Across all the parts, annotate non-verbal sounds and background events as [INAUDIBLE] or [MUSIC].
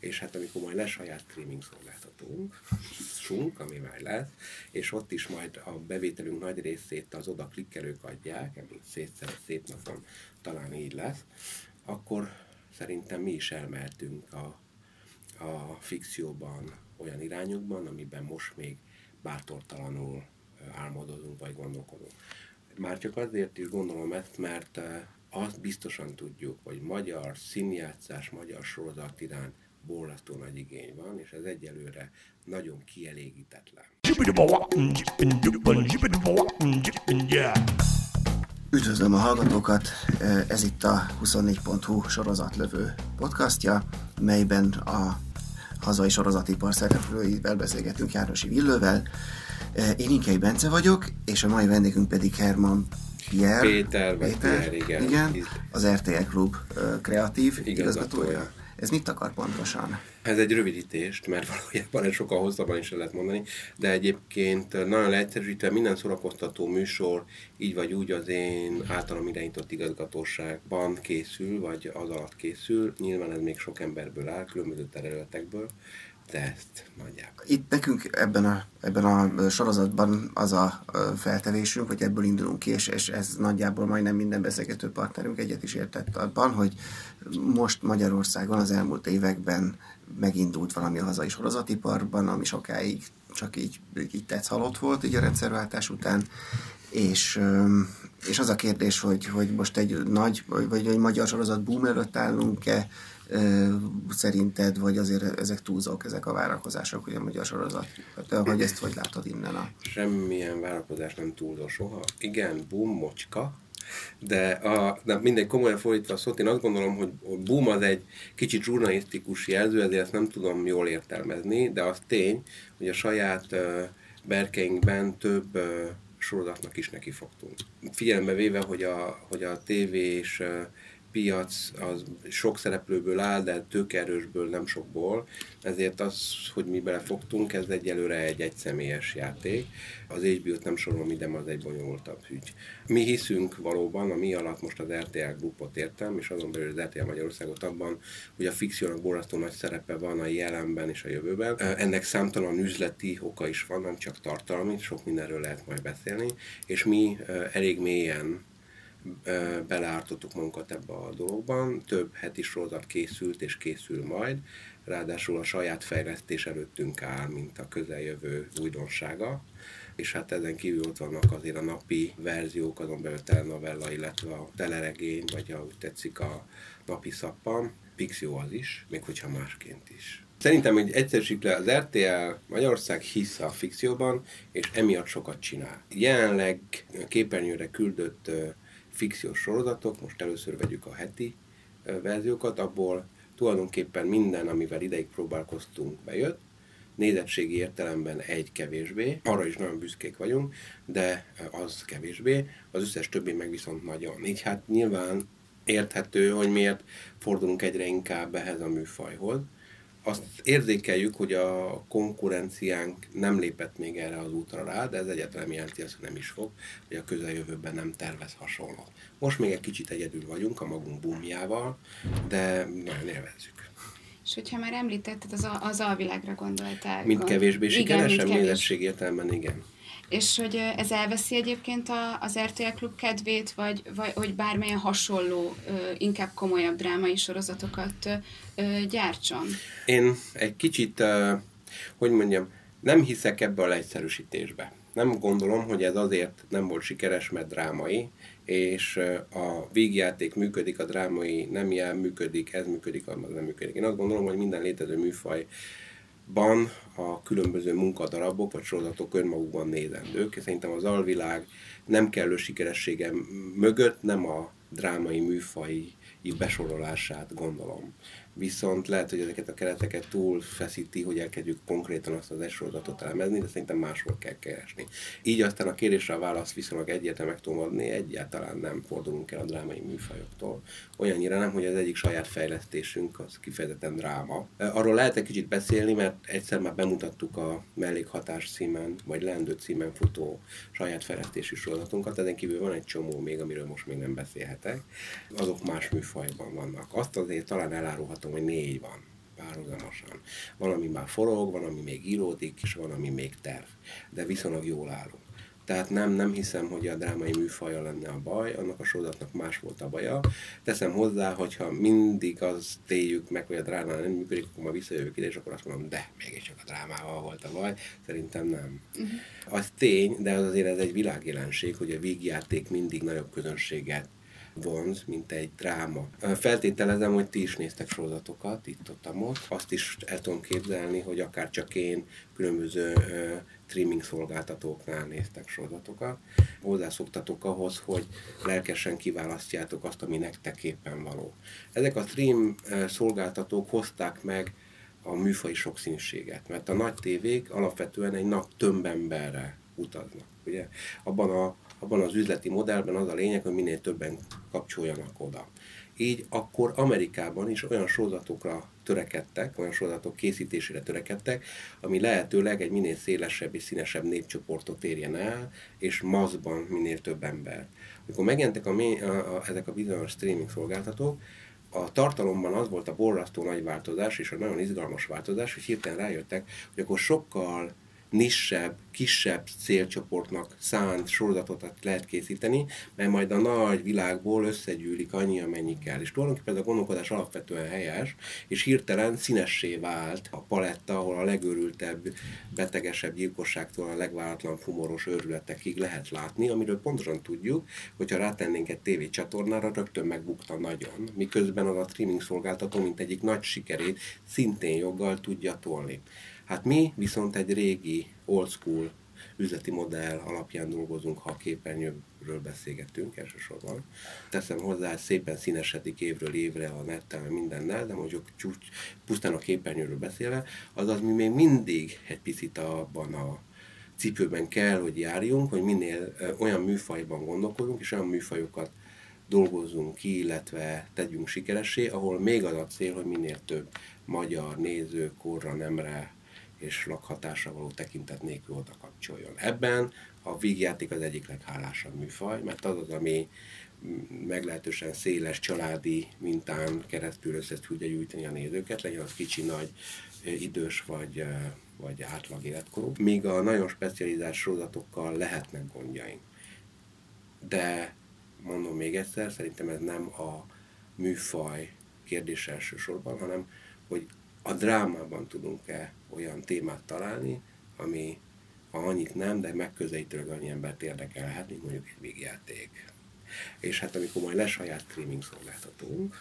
és hát amikor majd lesz saját streaming szolgáltatónk, sunk, ami már lesz, és ott is majd a bevételünk nagy részét az oda klikkelők adják, ami szétszer szép napon talán így lesz, akkor szerintem mi is elmehetünk a, a fikcióban olyan irányokban, amiben most még bátortalanul álmodozunk vagy gondolkodunk. Már csak azért is gondolom ezt, mert azt biztosan tudjuk, hogy magyar színjátszás, magyar sorozat iránt borzasztó nagy igény van, és ez egyelőre nagyon kielégítetlen. Üdvözlöm a hallgatókat! Ez itt a 24.hu sorozatlövő podcastja, melyben a hazai sorozatipar szereplőivel beszélgetünk Jánosi Villővel. Én Inkei Bence vagyok, és a mai vendégünk pedig Herman Pierre. Péter, Péter, Pierre, igen. igen. Az RTL Klub kreatív igazgatója. Ez mit akar pontosan? Ez egy rövidítést, mert valójában ez sokkal hosszabban is lehet mondani, de egyébként nagyon leegyszerűsítve minden szórakoztató műsor így vagy úgy az én általam irányított igazgatóságban készül, vagy az alatt készül. Nyilván ez még sok emberből áll, különböző területekből, ezt nagyjából. Itt nekünk ebben a, ebben a sorozatban az a feltevésünk, hogy ebből indulunk ki, és, és ez nagyjából majdnem minden beszélgető partnerünk egyet is értett abban, hogy most Magyarországon az elmúlt években megindult valami a hazai sorozatiparban, ami sokáig csak így, így tetsz halott volt így a rendszerváltás után, és, és az a kérdés, hogy, hogy most egy nagy, vagy egy magyar sorozat boom előtt állunk-e, szerinted, vagy azért ezek túlzók, ezek a várakozások, hogy a magyar sorozat, de hogy ezt hogy látod innen a... Semmilyen várakozás nem túlzó soha. Igen, boom, mocska, de, a, de mindegy, komolyan fordítva a szót, én azt gondolom, hogy boom az egy kicsit zsurnalisztikus jelző, ezért ezt nem tudom jól értelmezni, de az tény, hogy a saját berkeinkben több uh, sorozatnak is neki fogtunk. Figyelembe véve, hogy a, hogy a tévé és piac az sok szereplőből áll, de tőkerősből nem sokból, ezért az, hogy mi belefogtunk, ez egyelőre egy egyszemélyes játék. Az HBO-t nem sorolom ide, az egy bonyolultabb ügy. Mi hiszünk valóban, a mi alatt most az RTL grupot értem, és azon belül az RTL Magyarországot abban, hogy a fikciónak borzasztó nagy szerepe van a jelenben és a jövőben. Ennek számtalan üzleti oka is van, nem csak tartalmi, sok mindenről lehet majd beszélni, és mi elég mélyen beleártottuk magunkat ebbe a dologban. Több heti sorozat készült és készül majd, ráadásul a saját fejlesztés előttünk áll, mint a közeljövő újdonsága és hát ezen kívül ott vannak azért a napi verziók, azon belül telenovella, illetve a teleregény, vagy ahogy tetszik a napi szappan. Pixio az is, még hogyha másként is. Szerintem, hogy egyszerűsít le, az RTL Magyarország hisz a fikcióban, és emiatt sokat csinál. Jelenleg képernyőre küldött fikciós sorozatok, most először vegyük a heti verziókat, abból tulajdonképpen minden, amivel ideig próbálkoztunk, bejött. Nézettségi értelemben egy kevésbé, arra is nagyon büszkék vagyunk, de az kevésbé, az összes többi meg viszont nagyon. Így hát nyilván érthető, hogy miért fordulunk egyre inkább ehhez a műfajhoz azt érzékeljük, hogy a konkurenciánk nem lépett még erre az útra rá, de ez nem jelenti azt, hogy nem is fog, hogy a közeljövőben nem tervez hasonlót. Most még egy kicsit egyedül vagyunk a magunk bumjával, de nagyon élvezzük. És hogyha már említetted, az, az alvilágra gondoltál. Mint kevésbé sikeres, sem nézettség értelemben igen. És hogy ez elveszi egyébként a, az RTL Klub kedvét, vagy, vagy hogy bármilyen hasonló, inkább komolyabb drámai sorozatokat gyártson? Én egy kicsit, hogy mondjam, nem hiszek ebbe a leegyszerűsítésbe. Nem gondolom, hogy ez azért nem volt sikeres, mert drámai, és a végjáték működik, a drámai nem jel működik, ez működik, az nem működik. Én azt gondolom, hogy minden létező műfaj ban a különböző munkadarabok vagy sorozatok önmagukban nézendők. Szerintem az alvilág nem kellő sikeressége mögött nem a drámai műfai besorolását gondolom viszont lehet, hogy ezeket a kereteket túl feszíti, hogy elkezdjük konkrétan azt az esorozatot elemezni, de szerintem máshol kell keresni. Így aztán a kérdésre a válasz viszonylag egyértelműen meg tudom adni, egyáltalán nem fordulunk el a drámai műfajoktól. Olyannyira nem, hogy az egyik saját fejlesztésünk az kifejezetten dráma. Arról lehet egy kicsit beszélni, mert egyszer már bemutattuk a mellékhatás címen, vagy leendő címen futó saját fejlesztési sorozatunkat, ezen kívül van egy csomó még, amiről most még nem beszélhetek. Azok más műfajban vannak. Azt azért talán elárulhatom, hogy négy van párhuzamosan. Van, ami már forog, van, ami még íródik, és van, ami még terv. De viszonylag jól állunk. Tehát nem, nem hiszem, hogy a drámai műfaja lenne a baj, annak a sorozatnak más volt a baja. Teszem hozzá, hogyha mindig az téljük meg, hogy a dráma nem működik, akkor ma visszajövök ide, és akkor azt mondom, de mégiscsak a drámával volt a baj. Szerintem nem. Uh-huh. Az tény, de az azért ez egy világjelenség, hogy a vígjáték mindig nagyobb közönséget vonz, mint egy dráma. Feltételezem, hogy ti is néztek sorozatokat, itt ott, ott. Azt is el tudom képzelni, hogy akár csak én különböző streaming szolgáltatóknál néztek sorozatokat. Hozzászoktatok ahhoz, hogy lelkesen kiválasztjátok azt, ami nektek éppen való. Ezek a stream szolgáltatók hozták meg a műfai sokszínűséget, mert a nagy tévék alapvetően egy nagy tömbemberre utaznak. Ugye? Abban, a, abban az üzleti modellben az a lényeg, hogy minél többen kapcsoljanak oda. Így akkor Amerikában is olyan sorozatokra törekedtek, olyan sorozatok készítésére törekedtek, ami lehetőleg egy minél szélesebb és színesebb népcsoportot érjen el, és mazban minél több ember. Amikor megjelentek a, a, a, ezek a bizonyos streaming szolgáltatók, a tartalomban az volt a borrasztó nagy változás, és a nagyon izgalmas változás, hogy hirtelen rájöttek, hogy akkor sokkal nissebb, kisebb célcsoportnak szánt sorozatot lehet készíteni, mert majd a nagy világból összegyűlik annyi, amennyi kell. És tulajdonképpen ez a gondolkodás alapvetően helyes, és hirtelen színessé vált a paletta, ahol a legőrültebb, betegesebb gyilkosságtól a legváratlan fumoros őrületekig lehet látni, amiről pontosan tudjuk, hogyha rátennénk egy tévécsatornára, rögtön megbukta nagyon, miközben az a streaming szolgáltató, mint egyik nagy sikerét szintén joggal tudja tolni. Hát mi viszont egy régi, old school üzleti modell alapján dolgozunk, ha a képernyőről beszélgetünk elsősorban. Teszem hozzá, szépen színesedik évről évre a nettel, mindennel, de mondjuk csúcs, pusztán a képernyőről beszélve, azaz mi még mindig egy picit abban a cipőben kell, hogy járjunk, hogy minél olyan műfajban gondolkodunk, és olyan műfajokat dolgozzunk ki, illetve tegyünk sikeressé, ahol még az a cél, hogy minél több magyar néző korra, nemre, és lakhatásra való tekintet nélkül oda kapcsoljon. Ebben a vígjáték az egyik leghálásabb műfaj, mert az az, ami meglehetősen széles családi mintán keresztül össze tudja gyűjteni a nézőket, legyen az kicsi, nagy, idős vagy, vagy átlag életkorú. Míg a nagyon specializált sorozatokkal lehetnek gondjaink. De mondom még egyszer, szerintem ez nem a műfaj kérdés elsősorban, hanem hogy a drámában tudunk-e olyan témát találni, ami ha annyit nem, de megközelítőleg annyi embert érdekelhet, mint mondjuk egy végjáték. És hát amikor majd lesz saját streaming szolgáltatónk,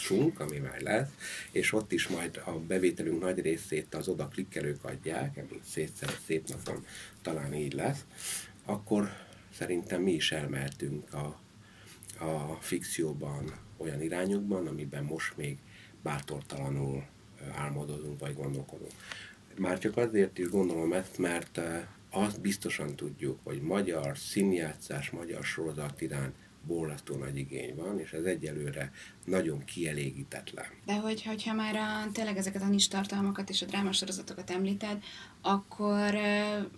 sunk, ami már lesz, és ott is majd a bevételünk nagy részét az oda klikkelők adják, ami szétszer szép napon talán így lesz, akkor szerintem mi is elmehetünk a, a fikcióban olyan irányokban, amiben most még bátortalanul álmodozunk vagy gondolkodunk. Már csak azért is gondolom ezt, mert eh, azt biztosan tudjuk, hogy magyar színjátszás, magyar sorozat iránt borzasztó nagy igény van, és ez egyelőre nagyon kielégítetlen. De hogy, hogyha már a, tényleg ezeket a nis tartalmakat és a drámasorozatokat említed, akkor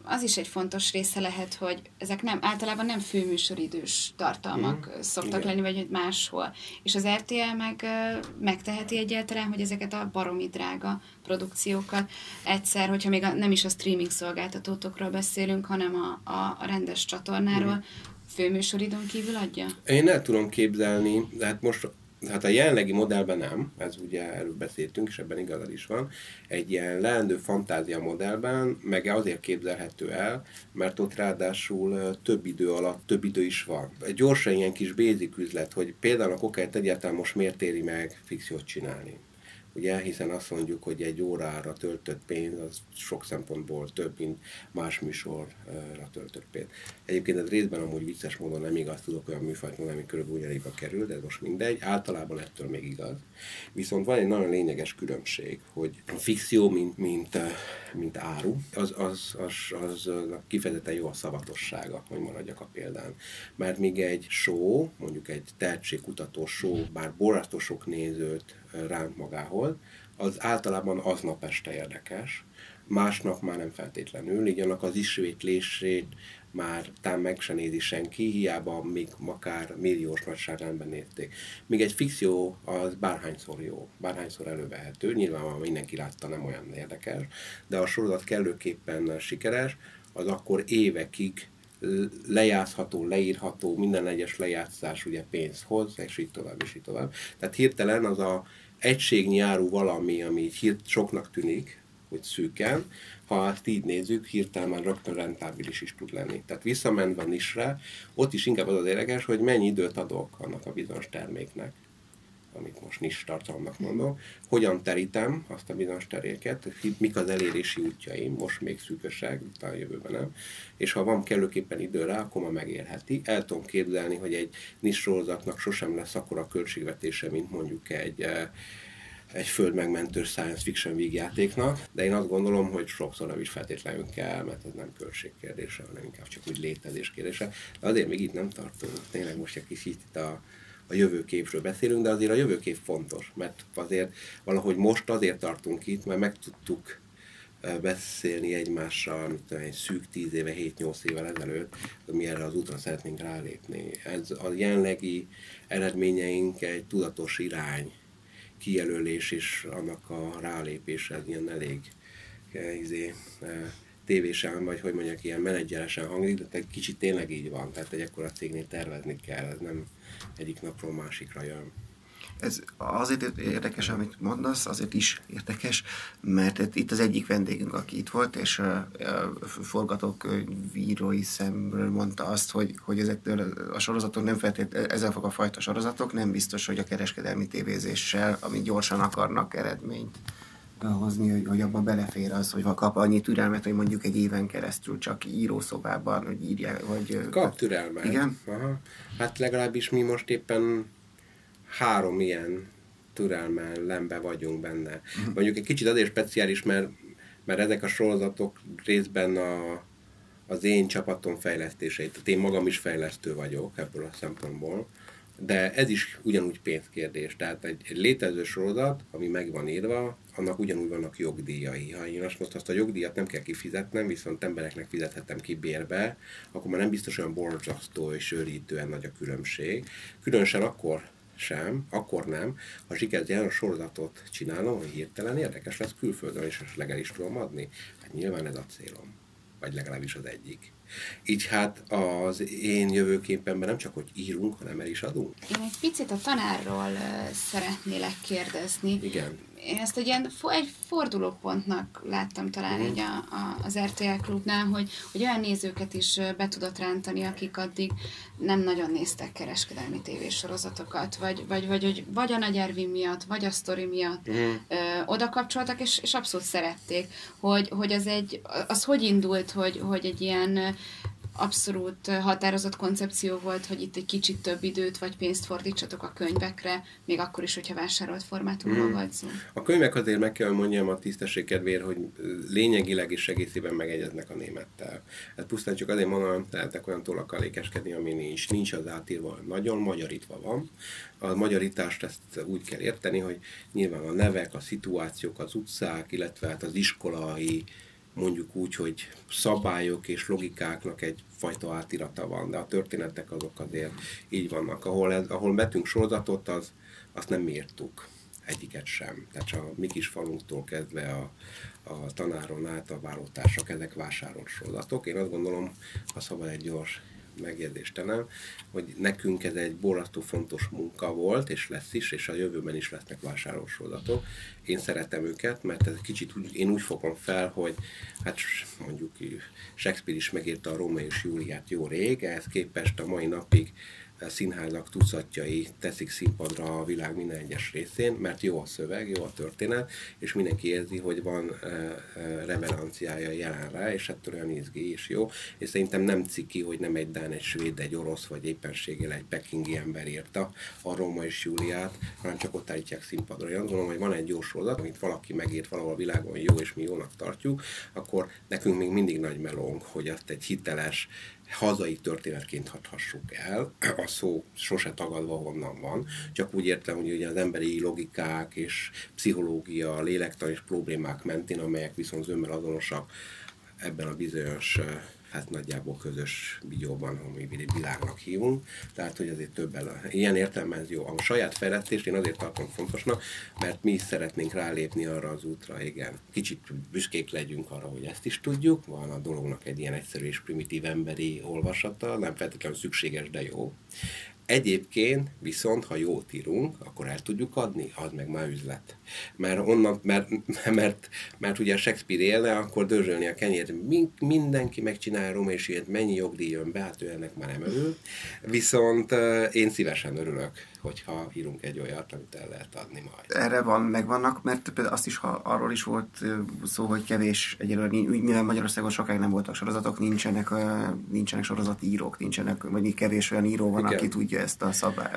az is egy fontos része lehet, hogy ezek nem általában nem főműsoridős tartalmak mm. szoktak Igen. lenni, vagy hogy máshol. És az RTL meg megteheti egyáltalán, hogy ezeket a baromi drága produkciókat egyszer, hogyha még a, nem is a streaming szolgáltatótokról beszélünk, hanem a, a, a rendes csatornáról, mm főműsoridon kívül adja? Én el tudom képzelni, de hát most Hát a jelenlegi modellben nem, ez ugye erről beszéltünk, és ebben igazad is van. Egy ilyen leendő fantázia modellben meg azért képzelhető el, mert ott ráadásul több idő alatt több idő is van. Egy gyorsan ilyen kis basic üzlet, hogy például a kokert egyáltalán most miért éri meg fikciót csinálni ugye, hiszen azt mondjuk, hogy egy órára töltött pénz az sok szempontból több, mint más műsorra töltött pénz. Egyébként ez részben amúgy vicces módon nem igaz, tudok olyan műfajt mondani, ami körülbelül ugyanígy kerül, de ez most mindegy, általában ettől még igaz. Viszont van egy nagyon lényeges különbség, hogy a fikció, mint, mint, mint áru, az, az, az, az, az kifejezetten jó a szavatossága, hogy maradjak a példán. Mert még egy show, mondjuk egy tehetségkutató show, bár borzasztó sok nézőt ránt magához, az általában aznap este érdekes, másnap már nem feltétlenül, így annak az ismétlését már tám meg se nézi senki, hiába még akár milliós nagyságrendben nézték. Míg egy fikció az bárhányszor jó, bárhányszor elővehető, nyilván mindenki látta, nem olyan érdekes, de a sorozat kellőképpen sikeres, az akkor évekig lejátszható, leírható, minden egyes lejátszás ugye pénzt hoz, és így tovább, és így tovább. Tehát hirtelen az a egységnyárú valami, ami hírt soknak tűnik, hogy szűken, ha ezt így nézzük, hirtelen már rögtön rentábilis is tud lenni. Tehát visszamenve nisre, ott is inkább az az érdekes, hogy mennyi időt adok annak a bizonyos terméknek amit most nis tartalomnak mondok, hogyan terítem azt a bizonyos teréket, mik az elérési útjaim, most még szűkösek, de a jövőben nem, és ha van kellőképpen idő rá, akkor ma megérheti. El tudom képzelni, hogy egy nis sosem lesz akkora költségvetése, mint mondjuk egy eh, egy földmegmentő science fiction vígjátéknak, de én azt gondolom, hogy sokszor nem is feltétlenül kell, mert ez nem költségkérdése, hanem inkább csak úgy létezés kérdése. De azért még itt nem tartunk. Tényleg most egy kis itt a, a jövőképről beszélünk, de azért a jövőkép fontos, mert azért valahogy most azért tartunk itt, mert meg tudtuk beszélni egymással, mint egy szűk 10 éve, 7-8 évvel ezelőtt, hogy mi erre az útra szeretnénk rálépni. Ez a jelenlegi eredményeink egy tudatos irány, kijelölés és annak a rálépése ez ilyen elég izé, tévésen, vagy hogy mondjak, ilyen menedzseresen hangzik, de egy kicsit tényleg így van. Tehát egy ekkora cégnél tervezni kell, ez nem egyik napról másikra jön. Ez azért érdekes, amit mondasz, azért is érdekes, mert itt az egyik vendégünk, aki itt volt, és a, forgatókönyvírói szemről mondta azt, hogy, hogy ezektől a sorozatok nem feltétlenül, ezzel fog a fajta sorozatok nem biztos, hogy a kereskedelmi tévézéssel, ami gyorsan akarnak eredményt hozni, hogy, hogy abba belefér az, hogy kap annyi türelmet, hogy mondjuk egy éven keresztül csak írószobában, hogy írják, vagy... Kap türelmet. Igen? Aha. Hát legalábbis mi most éppen három ilyen türelmelembe vagyunk benne. Uh-huh. Mondjuk egy kicsit azért speciális, mert, mert ezek a sorozatok részben a, az én csapatom fejlesztéseit, tehát én magam is fejlesztő vagyok ebből a szempontból, de ez is ugyanúgy pénzkérdés. Tehát egy, egy létező sorozat, ami meg van írva, annak ugyanúgy vannak jogdíjai. Ha én azt most azt a jogdíjat nem kell kifizetnem, viszont embereknek fizethetem ki bérbe, akkor már nem biztos olyan borzasztó és őrítően nagy a különbség. Különösen akkor sem, akkor nem, ha sikerült ilyen sorozatot csinálnom, hogy hirtelen érdekes lesz külföldön, és esetleg is tudom adni. Hát nyilván ez a célom, vagy legalábbis az egyik. Így hát az én jövőképemben nem csak, hogy írunk, hanem el is adunk. Én egy picit a tanárról szeretnélek kérdezni. Igen én ezt egy ilyen egy fordulópontnak láttam talán mm. így a, a, az RTL klubnál, hogy, hogy olyan nézőket is be tudott rántani, akik addig nem nagyon néztek kereskedelmi tévésorozatokat, vagy, vagy, vagy, vagy, vagy a Nagy Ervin miatt, vagy a sztori miatt mm. ö, oda kapcsoltak, és, és abszolút szerették, hogy, hogy az egy, az hogy indult, hogy, hogy egy ilyen abszolút határozott koncepció volt, hogy itt egy kicsit több időt vagy pénzt fordítsatok a könyvekre, még akkor is, hogyha vásárolt formátumban mm. volt szó. A könyvek azért meg kell mondjam a tisztesség kedvéért, hogy lényegileg is egészében megegyeznek a némettel. Hát pusztán csak azért mondom, tehetek olyan tollakkal lékeskedni, ami nincs. Nincs az átírva, nagyon magyarítva van. A magyarítást ezt úgy kell érteni, hogy nyilván a nevek, a szituációk, az utcák, illetve hát az iskolai mondjuk úgy, hogy szabályok és logikáknak egyfajta átirata van, de a történetek azok azért így vannak. Ahol, ez, ahol betünk sorozatot, az, azt nem írtuk egyiket sem. Tehát a mi kis falunktól kezdve a, a tanáron át a vállótársak, ezek vásárolt sorozatok. Én azt gondolom, ha szabad egy gyors megjegyzéstenem, hogy nekünk ez egy borzasztó fontos munka volt, és lesz is, és a jövőben is lesznek vásárolósorozatok. Én szeretem őket, mert ez kicsit úgy, én úgy fogom fel, hogy hát mondjuk Shakespeare is megírta a Róma és Júliát jó rég, ehhez képest a mai napig színházak tucatjai teszik színpadra a világ minden egyes részén, mert jó a szöveg, jó a történet, és mindenki érzi, hogy van uh, revelanciája jelenre, és ettől olyan izgi is jó. És szerintem nem ciki, hogy nem egy Dán, egy Svéd, egy orosz, vagy éppenséggel egy pekingi ember írta a Róma és Júliát, hanem csak ott állítják színpadra. Én azt gondolom, hogy van egy jó sorozat, amit valaki megírt valahol a világon jó, és mi jónak tartjuk, akkor nekünk még mindig nagy melónk, hogy azt egy hiteles, hazai történetként hathassuk el, a szó sose tagadva honnan van, csak úgy értem, hogy ugye az emberi logikák és pszichológia, lélektan és problémák mentén, amelyek viszont zömmel azonosak ebben a bizonyos hát nagyjából közös bigyóban, ami világnak hívunk, tehát hogy azért több el. Ilyen értelme ez jó. A saját fejlesztést én azért tartom fontosnak, mert mi is szeretnénk rálépni arra az útra, igen. Kicsit büszkék legyünk arra, hogy ezt is tudjuk, van a dolognak egy ilyen egyszerű és primitív emberi olvasata, nem feltétlenül szükséges, de jó. Egyébként viszont, ha jót írunk, akkor el tudjuk adni, az meg már üzlet. Mert onnan, mert, [LAUGHS] mert, mert ugye Shakespeare élne, akkor dörzsölni a kenyért, mindenki megcsinál Róma és ilyet, mennyi jogdíj jön be, hát ő ennek már nem örül. Viszont én szívesen örülök, hogyha írunk egy olyat, amit el lehet adni majd. Erre van, megvannak, mert például azt is, ha arról is volt szó, hogy kevés egyelőre, mivel Magyarországon sokáig nem voltak sorozatok, nincsenek, nincsenek sorozatírók, nincsenek, vagy kevés olyan író van, Igen. aki tudja ezt a.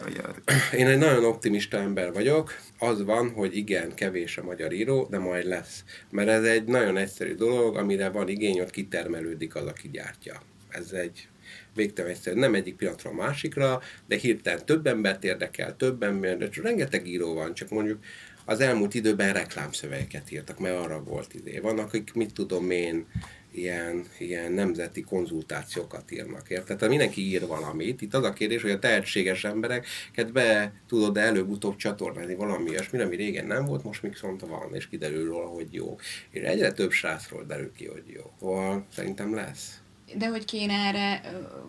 Vagy a... Én egy nagyon optimista ember vagyok. Az van, hogy igen, kevés a magyar író, de majd lesz. Mert ez egy nagyon egyszerű dolog, amire van igény, ott kitermelődik az, aki gyártja. Ez egy végtelen egyszerű, nem egyik pillanatra a másikra, de hirtelen több embert érdekel, több ember, de rengeteg író van, csak mondjuk az elmúlt időben reklámszövegeket írtak, mert arra volt idő. Vannak, akik mit tudom én, ilyen, ilyen nemzeti konzultációkat írnak, érted? Tehát mindenki ír valamit. Itt az a kérdés, hogy a tehetséges embereket be tudod előbb-utóbb csatornázni valami ilyesmi, ami régen nem volt, most viszont van, és kiderül róla, hogy jó. És egyre több srácról derül ki, hogy jó. Szóval szerintem lesz. De hogy kéne erre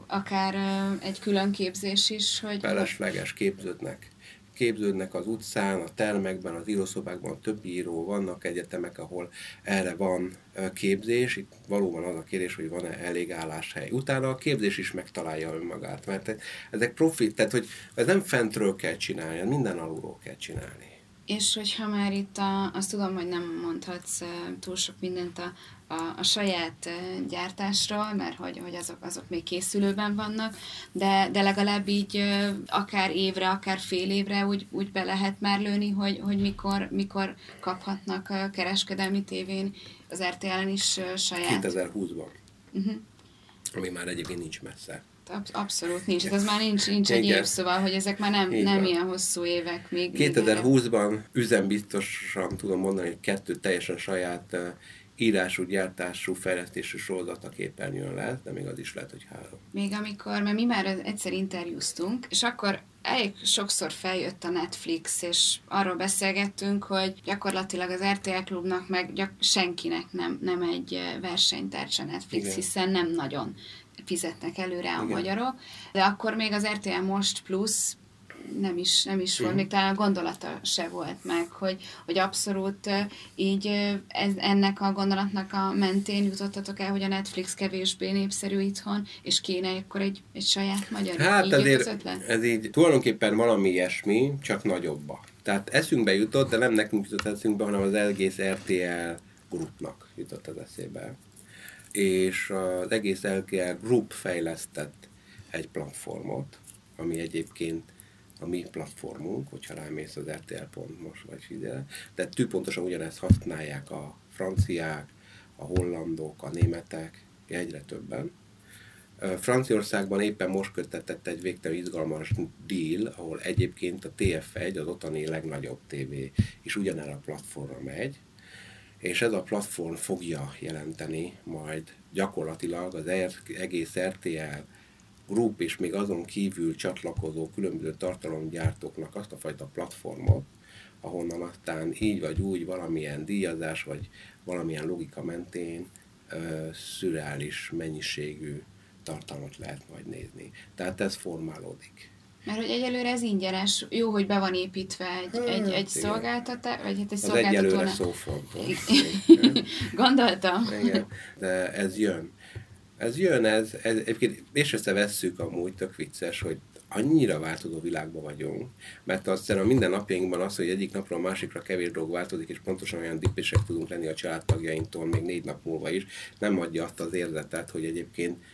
akár egy külön képzés is, hogy... Felesleges, képződnek képződnek az utcán, a termekben, az írószobákban több író, vannak egyetemek, ahol erre van képzés, itt valóban az a kérdés, hogy van-e elég álláshely. Utána a képzés is megtalálja önmagát, mert ezek profit, tehát hogy ez nem fentről kell csinálni, minden alulról kell csinálni. És hogyha már itt a, azt tudom, hogy nem mondhatsz túl sok mindent a, a, a saját gyártásról, mert hogy, hogy azok, azok még készülőben vannak, de, de legalább így akár évre, akár fél évre úgy, úgy be lehet már lőni, hogy, hogy mikor, mikor kaphatnak a kereskedelmi tévén az RTL-en is saját. 2020-ban. Uh-huh. Ami már egyébként nincs messze. Abszolút nincs, ez már nincs, nincs egy év, szóval, hogy ezek már nem, nem ilyen hosszú évek még. 2020-ban üzembiztosan tudom mondani, hogy kettő teljesen saját írású, gyártású, fejlesztésű sorozat a képernyőn lesz, de még az is lehet, hogy három. Még amikor, mert mi már egyszer interjúztunk, és akkor elég sokszor feljött a Netflix, és arról beszélgettünk, hogy gyakorlatilag az RTL klubnak meg gyak- senkinek nem, nem egy eh, versenytársa Netflix, Igen. hiszen nem nagyon fizetnek előre a Igen. magyarok, de akkor még az RTL Most Plus nem is, nem is volt, még talán a gondolata se volt meg, hogy, hogy abszolút így ez, ennek a gondolatnak a mentén jutottatok el, hogy a Netflix kevésbé népszerű itthon, és kéne akkor egy, egy saját magyar Hát így azért ez így tulajdonképpen valami ilyesmi, csak nagyobba. Tehát eszünkbe jutott, de nem nekünk jutott eszünkbe, hanem az egész RTL grupnak jutott az eszébe. És az egész RTL Group fejlesztett egy platformot, ami egyébként a mi platformunk, hogyha rámész az rtl.most vagy ide, de tűpontosan ugyanezt használják a franciák, a hollandok, a németek, egyre többen. Franciaországban éppen most kötetett egy végtelen izgalmas deal, ahol egyébként a TF1, az ottani legnagyobb tévé is ugyanerre a platformra megy, és ez a platform fogja jelenteni majd gyakorlatilag az egész RTL Group és még azon kívül csatlakozó különböző tartalomgyártóknak azt a fajta platformot, ahonnan aztán így vagy úgy valamilyen díjazás, vagy valamilyen logika mentén ö, szürreális mennyiségű tartalmat lehet majd nézni. Tehát ez formálódik. Mert hogy egyelőre ez ingyenes, jó, hogy be van építve egy, hát, egy, egy szolgáltatás, vagy hát egy szolgáltató. Az egyelőre. [LAUGHS] Gondoltam. Igen, de ez jön. Ez jön, ez, ez egyébként észrevesszük amúgy, tök vicces, hogy annyira változó világban vagyunk, mert azt a minden napjainkban az, hogy egyik napról a másikra kevés dolog változik, és pontosan olyan dipések tudunk lenni a családtagjainktól még négy nap múlva is, nem adja azt az érzetet, hogy egyébként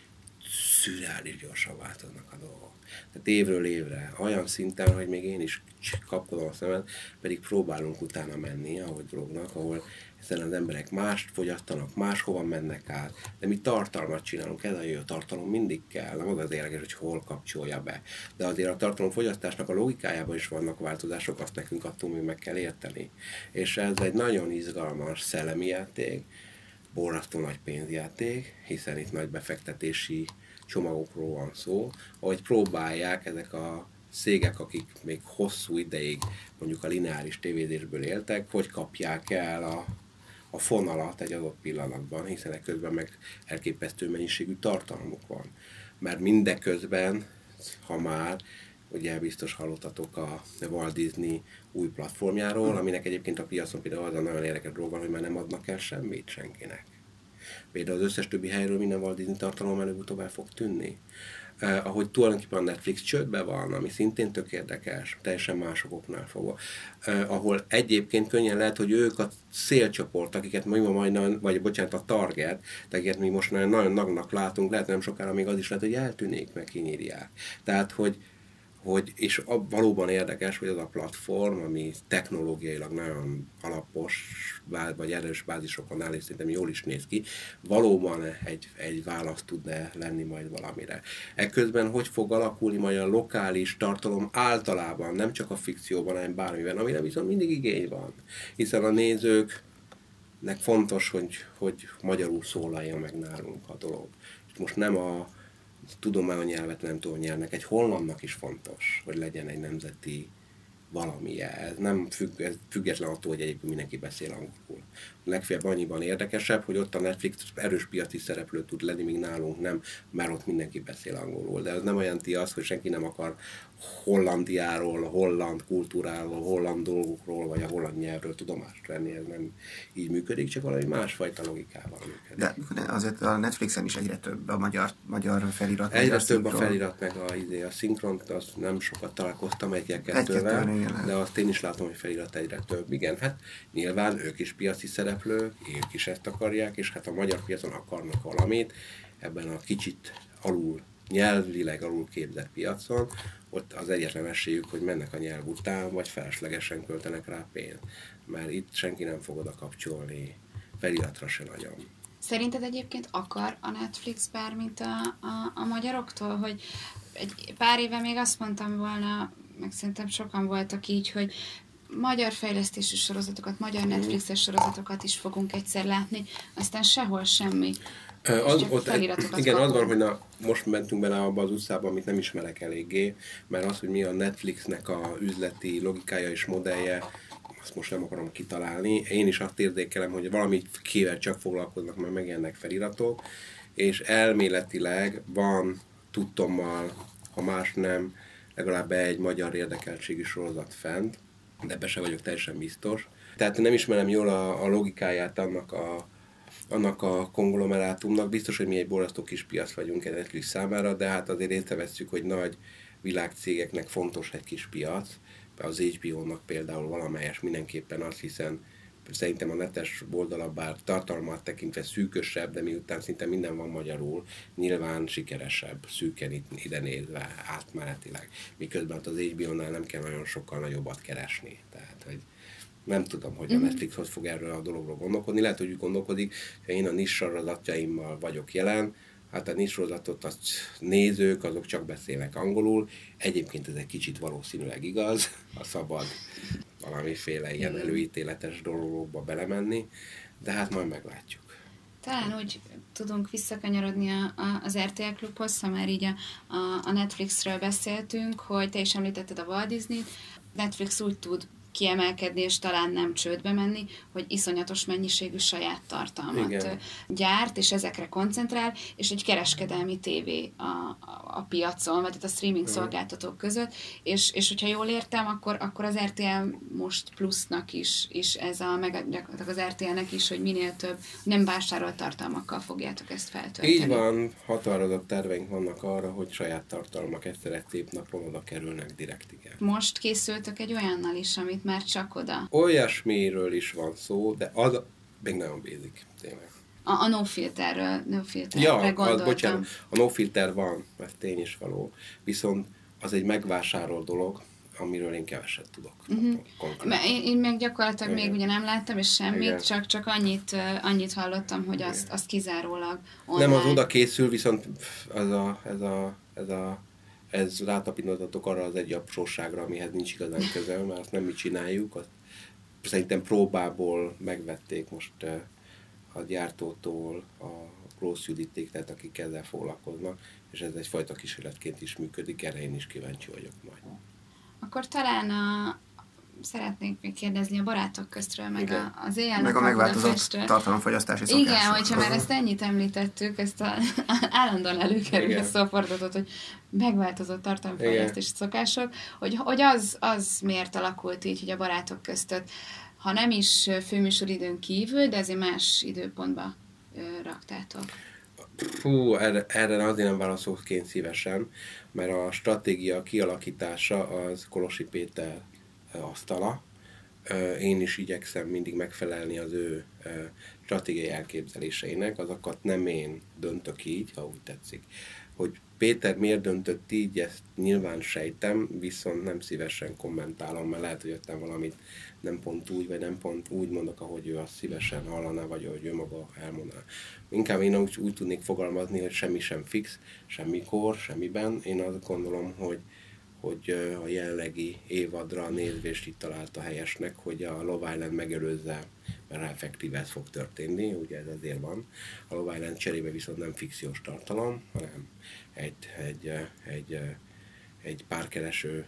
szürreális gyorsan változnak a dolgok. Tehát évről évre, olyan szinten, hogy még én is kapkodom a szemet, pedig próbálunk utána menni, ahogy drognak, ahol hiszen az emberek mást fogyasztanak, máshova mennek át, de mi tartalmat csinálunk, ez a jó tartalom mindig kell, nem az az érdekes, hogy hol kapcsolja be. De azért a tartalomfogyasztásnak a logikájában is vannak változások, azt nekünk attól még meg kell érteni. És ez egy nagyon izgalmas szellemi játék, borzasztó nagy pénzjáték, hiszen itt nagy befektetési csomagokról van szó, ahogy próbálják ezek a szégek, akik még hosszú ideig mondjuk a lineáris tévézésből éltek, hogy kapják el a, a fonalat egy adott pillanatban, hiszen közben meg elképesztő mennyiségű tartalmuk van. Mert mindeközben, ha már ugye biztos hallottatok a Walt Disney új platformjáról, aminek egyébként a piacon például az a nagyon érdekes dolog hogy már nem adnak el semmit senkinek. Például az összes többi helyről minden Walt Disney tartalom előbb-utóbb el fog tűnni. Eh, ahogy tulajdonképpen a Netflix csődbe van, ami szintén tök érdekes, teljesen másokoknál fogva, eh, ahol egyébként könnyen lehet, hogy ők a szélcsoport, akiket mi majd, vagy bocsánat, a target, akiket mi most nagyon nagynak látunk, lehet nem sokára még az is lehet, hogy eltűnik, meg kinyírják. Tehát, hogy hogy, és a, valóban érdekes, hogy az a platform, ami technológiailag nagyon alapos, vagy erős bázisokon áll, és szerintem jól is néz ki, valóban egy, egy választ tudna lenni majd valamire. Ekközben hogy fog alakulni majd a lokális tartalom általában, nem csak a fikcióban, hanem bármiben, amire viszont mindig igény van. Hiszen a nézőknek fontos, hogy, hogy magyarul szólalja meg nálunk a dolog. És most nem a, tudománynyelvet nem tudom nyelvnek, egy hollandnak is fontos, hogy legyen egy nemzeti valamije. Ez nem függ, ez független attól, hogy egyébként mindenki beszél angolul. Legfeljebb annyiban érdekesebb, hogy ott a Netflix erős piaci szereplő tud lenni, míg nálunk nem, mert ott mindenki beszél angolul. De ez nem jelenti azt, hogy senki nem akar Hollandiáról, holland kultúráról, holland dolgokról, vagy a holland nyelvről tudomást venni. Ez nem így működik, csak valami másfajta logikával működik. De azért a Netflixen is egyre több a magyar, magyar felirat. Egyre a több a felirat, meg a, izé, a szinkront, az nem sokat találkoztam egy-kettővel, egy de azt én is látom, hogy felirat egyre több. Igen, hát nyilván ők is piaci szereplők, ők is ezt akarják, és hát a magyar piacon akarnak valamit, ebben a kicsit alul nyelvileg alul képzett piacon, ott az egyetlen esélyük, hogy mennek a nyelv után, vagy feleslegesen költenek rá pénzt. Mert itt senki nem fog oda kapcsolni feliratra se nagyon. Szerinted egyébként akar a Netflix bármit a, a, a magyaroktól, hogy egy pár éve még azt mondtam volna, meg szerintem sokan voltak így, hogy magyar fejlesztésű sorozatokat, magyar Netflixes sorozatokat is fogunk egyszer látni, aztán sehol semmi. Az, ott, igen, az van, hogy na, most mentünk bele abba az utcába, amit nem ismerek eléggé, mert az, hogy mi a Netflixnek a üzleti logikája és modellje, azt most nem akarom kitalálni. Én is azt érzékelem, hogy valami kivel csak foglalkoznak, mert megjelennek feliratok, és elméletileg van tudtommal, ha más nem, legalább egy magyar érdekeltségi sorozat fent, de ebbe se vagyok teljesen biztos. Tehát nem ismerem jól a, a logikáját annak a, annak a konglomerátumnak. Biztos, hogy mi egy borzasztó kis piac vagyunk Netflix számára, de hát azért észrevesszük, hogy nagy világcégeknek fontos egy kis piac. Az HBO-nak például valamelyes mindenképpen az, hiszen szerintem a netes oldala bár tartalmat tekintve szűkösebb, de miután szinte minden van magyarul, nyilván sikeresebb, szűken itt, ide nézve, átmenetileg. Miközben az HBO-nál nem kell nagyon sokkal nagyobbat keresni. Tehát, hogy nem tudom, hogy a mhm. Netflix hogy fog erről a dologról gondolkodni. Lehet, hogy úgy gondolkodik, hogy én a nis sorozatjaimmal vagyok jelen, hát a nis sorozatot azt nézők, azok csak beszélnek angolul. Egyébként ez egy kicsit valószínűleg igaz, a szabad valamiféle ilyen előítéletes dologba belemenni, de hát majd meglátjuk. Talán úgy tudunk visszakanyarodni a, a, az RTL Klubhoz, ha már így a, a, a Netflixről beszéltünk, hogy te is említetted a Walt Disney-t, Netflix úgy tud kiemelkedni, és talán nem csődbe menni, hogy iszonyatos mennyiségű saját tartalmat Igen. gyárt, és ezekre koncentrál, és egy kereskedelmi tévé a, a, a piacon, vagy a streaming Igen. szolgáltatók között, és, és hogyha jól értem, akkor, akkor az RTL most plusznak is, és ez a, meg az RTL-nek is, hogy minél több nem vásárolt tartalmakkal fogjátok ezt feltölteni. Így van, határozott terveink vannak arra, hogy saját tartalmak egyszer egy szép napon oda kerülnek direkt, igen. Most készültök egy olyannal is, amit már csak oda. Olyasmiről is van szó, de az még nagyon basic, tényleg. A, a no filterről, no filterre ja, gondoltam. Az, bocsánat, a no filter van, ez tény is való. Viszont az egy megvásárolt dolog, amiről én keveset tudok. Mert én, én meg gyakorlatilag Igen. még ugye nem láttam és semmit, Igen. csak, csak annyit, annyit hallottam, hogy azt, azt kizárólag online. Nem az oda készül, viszont az a, ez a, ez a ez rátapintottatok arra az egy apróságra, amihez nincs igazán közel, mert azt nem mi csináljuk. Azt szerintem próbából megvették most a gyártótól a Gross Juditék, tehát akik ezzel foglalkoznak, és ez egyfajta kísérletként is működik, erre én is kíváncsi vagyok majd. Akkor talán a, szeretnék még kérdezni a barátok köztről, meg Igen. a, az éjjel Meg a megváltozott tartalomfogyasztási szokások. Igen, hogyha már ezt ennyit említettük, ezt a, [LAUGHS] állandóan előkerül Igen. a szófordulatot, hogy megváltozott tartalomfogyasztási szokások, hogy, hogy az, az miért alakult így, hogy a barátok között, ha nem is főműsoridőn kívül, de azért más időpontba ö, raktátok. Fú, erre, erre azért nem válaszolok én szívesen, mert a stratégia kialakítása az Kolosi Péter asztala. Én is igyekszem mindig megfelelni az ő stratégiai elképzeléseinek, azokat nem én döntök így, ha úgy tetszik. Hogy Péter miért döntött így, ezt nyilván sejtem, viszont nem szívesen kommentálom, mert lehet, hogy jöttem valamit nem pont úgy, vagy nem pont úgy mondok, ahogy ő azt szívesen hallaná, vagy ahogy ő maga elmondaná. Inkább én úgy, úgy tudnék fogalmazni, hogy semmi sem fix, semmikor, semmiben. Én azt gondolom, hogy hogy a jelenlegi évadra a nézvést itt találta helyesnek, hogy a Love Island megelőzze, mert effektíve ez fog történni, ugye ez azért van. A Love Island cserébe viszont nem fikciós tartalom, hanem egy, egy, egy, egy párkereső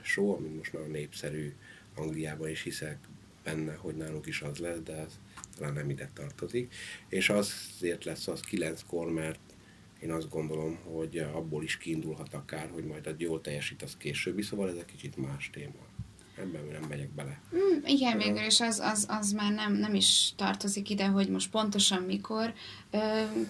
show, ami most nagyon népszerű Angliában, és hiszek benne, hogy nálunk is az lesz, de ez talán nem ide tartozik. És azért lesz az kilenckor, mert én azt gondolom, hogy abból is kiindulhat akár, hogy majd egy jól teljesít az későbbi, szóval ez egy kicsit más téma. Ebben nem megyek bele. Mm, igen, végül is az, az, az már nem, nem is tartozik ide, hogy most pontosan mikor ö,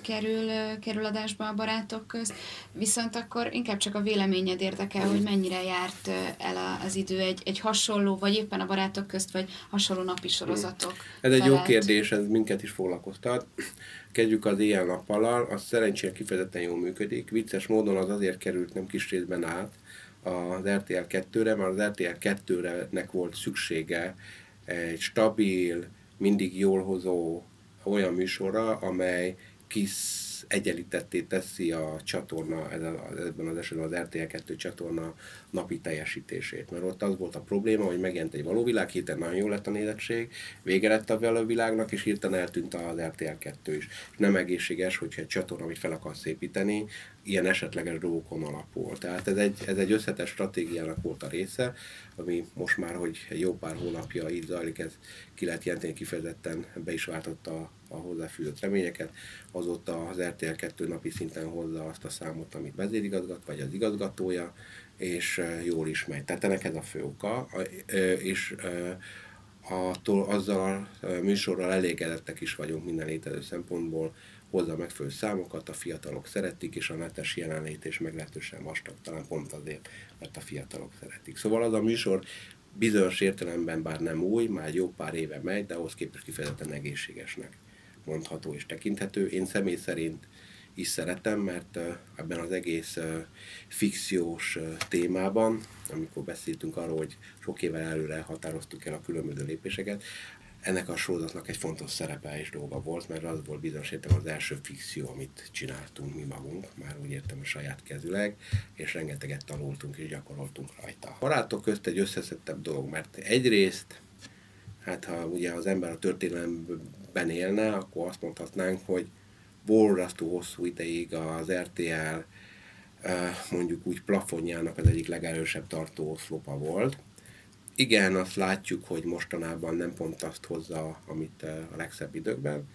kerül, ö, kerül adásba a barátok közt, viszont akkor inkább csak a véleményed érdekel, hogy mennyire járt el a, az idő egy, egy hasonló, vagy éppen a barátok közt, vagy hasonló napi sorozatok Ez egy jó kérdés, ez minket is foglalkoztat. Kezdjük az éjjel-nappallal, az szerencsére kifejezetten jól működik. Vicces módon az azért került nem kis részben át az RTL 2-re, mert az RTL 2-nek volt szüksége egy stabil, mindig jól hozó olyan műsorra, amely kis egyenlítetté teszi a csatorna, ebben az esetben az RTL 2 csatorna napi teljesítését. Mert ott az volt a probléma, hogy megjelent egy való világ, hirtelen nagyon jó lett a nézettség, vége lett a való világnak, és hirtelen eltűnt az RTL 2 is. Nem egészséges, hogyha egy csatorna, amit fel akarsz építeni, ilyen esetleges dolgokon alapul. Tehát ez egy, ez egy összetett stratégiának volt a része, ami most már, hogy jó pár hónapja így zajlik, ez ki lehet jelenteni kifejezetten, be is váltotta a hozzáfűzött reményeket. Azóta az RTL 2 napi szinten hozza azt a számot, amit vezérigazgat, vagy az igazgatója, és jól is megy. Tehát ennek ez a fő oka, és attól, azzal a műsorral elégedettek is vagyunk minden létező szempontból, hozza megfelelő számokat, a fiatalok szeretik, és a netes jelenlét is meglehetősen vastag, talán pont azért, mert a fiatalok szeretik. Szóval az a műsor bizonyos értelemben bár nem új, már jó pár éve megy, de ahhoz képest kifejezetten egészségesnek mondható és tekinthető. Én személy szerint is szeretem, mert ebben az egész fikciós témában, amikor beszéltünk arról, hogy sok évvel előre határoztuk el a különböző lépéseket, ennek a sorozatnak egy fontos szerepe és dolga volt, mert az volt bizonyos az első fikció, amit csináltunk mi magunk, már úgy értem a saját kezüleg, és rengeteget tanultunk és gyakoroltunk rajta. A barátok közt egy összeszettebb dolog, mert egyrészt hát ha ugye az ember a történelemben élne, akkor azt mondhatnánk, hogy borzasztó hosszú ideig az RTL eh, mondjuk úgy plafonjának az egyik legerősebb tartó oszlopa volt. Igen, azt látjuk, hogy mostanában nem pont azt hozza, amit eh, a legszebb időkben.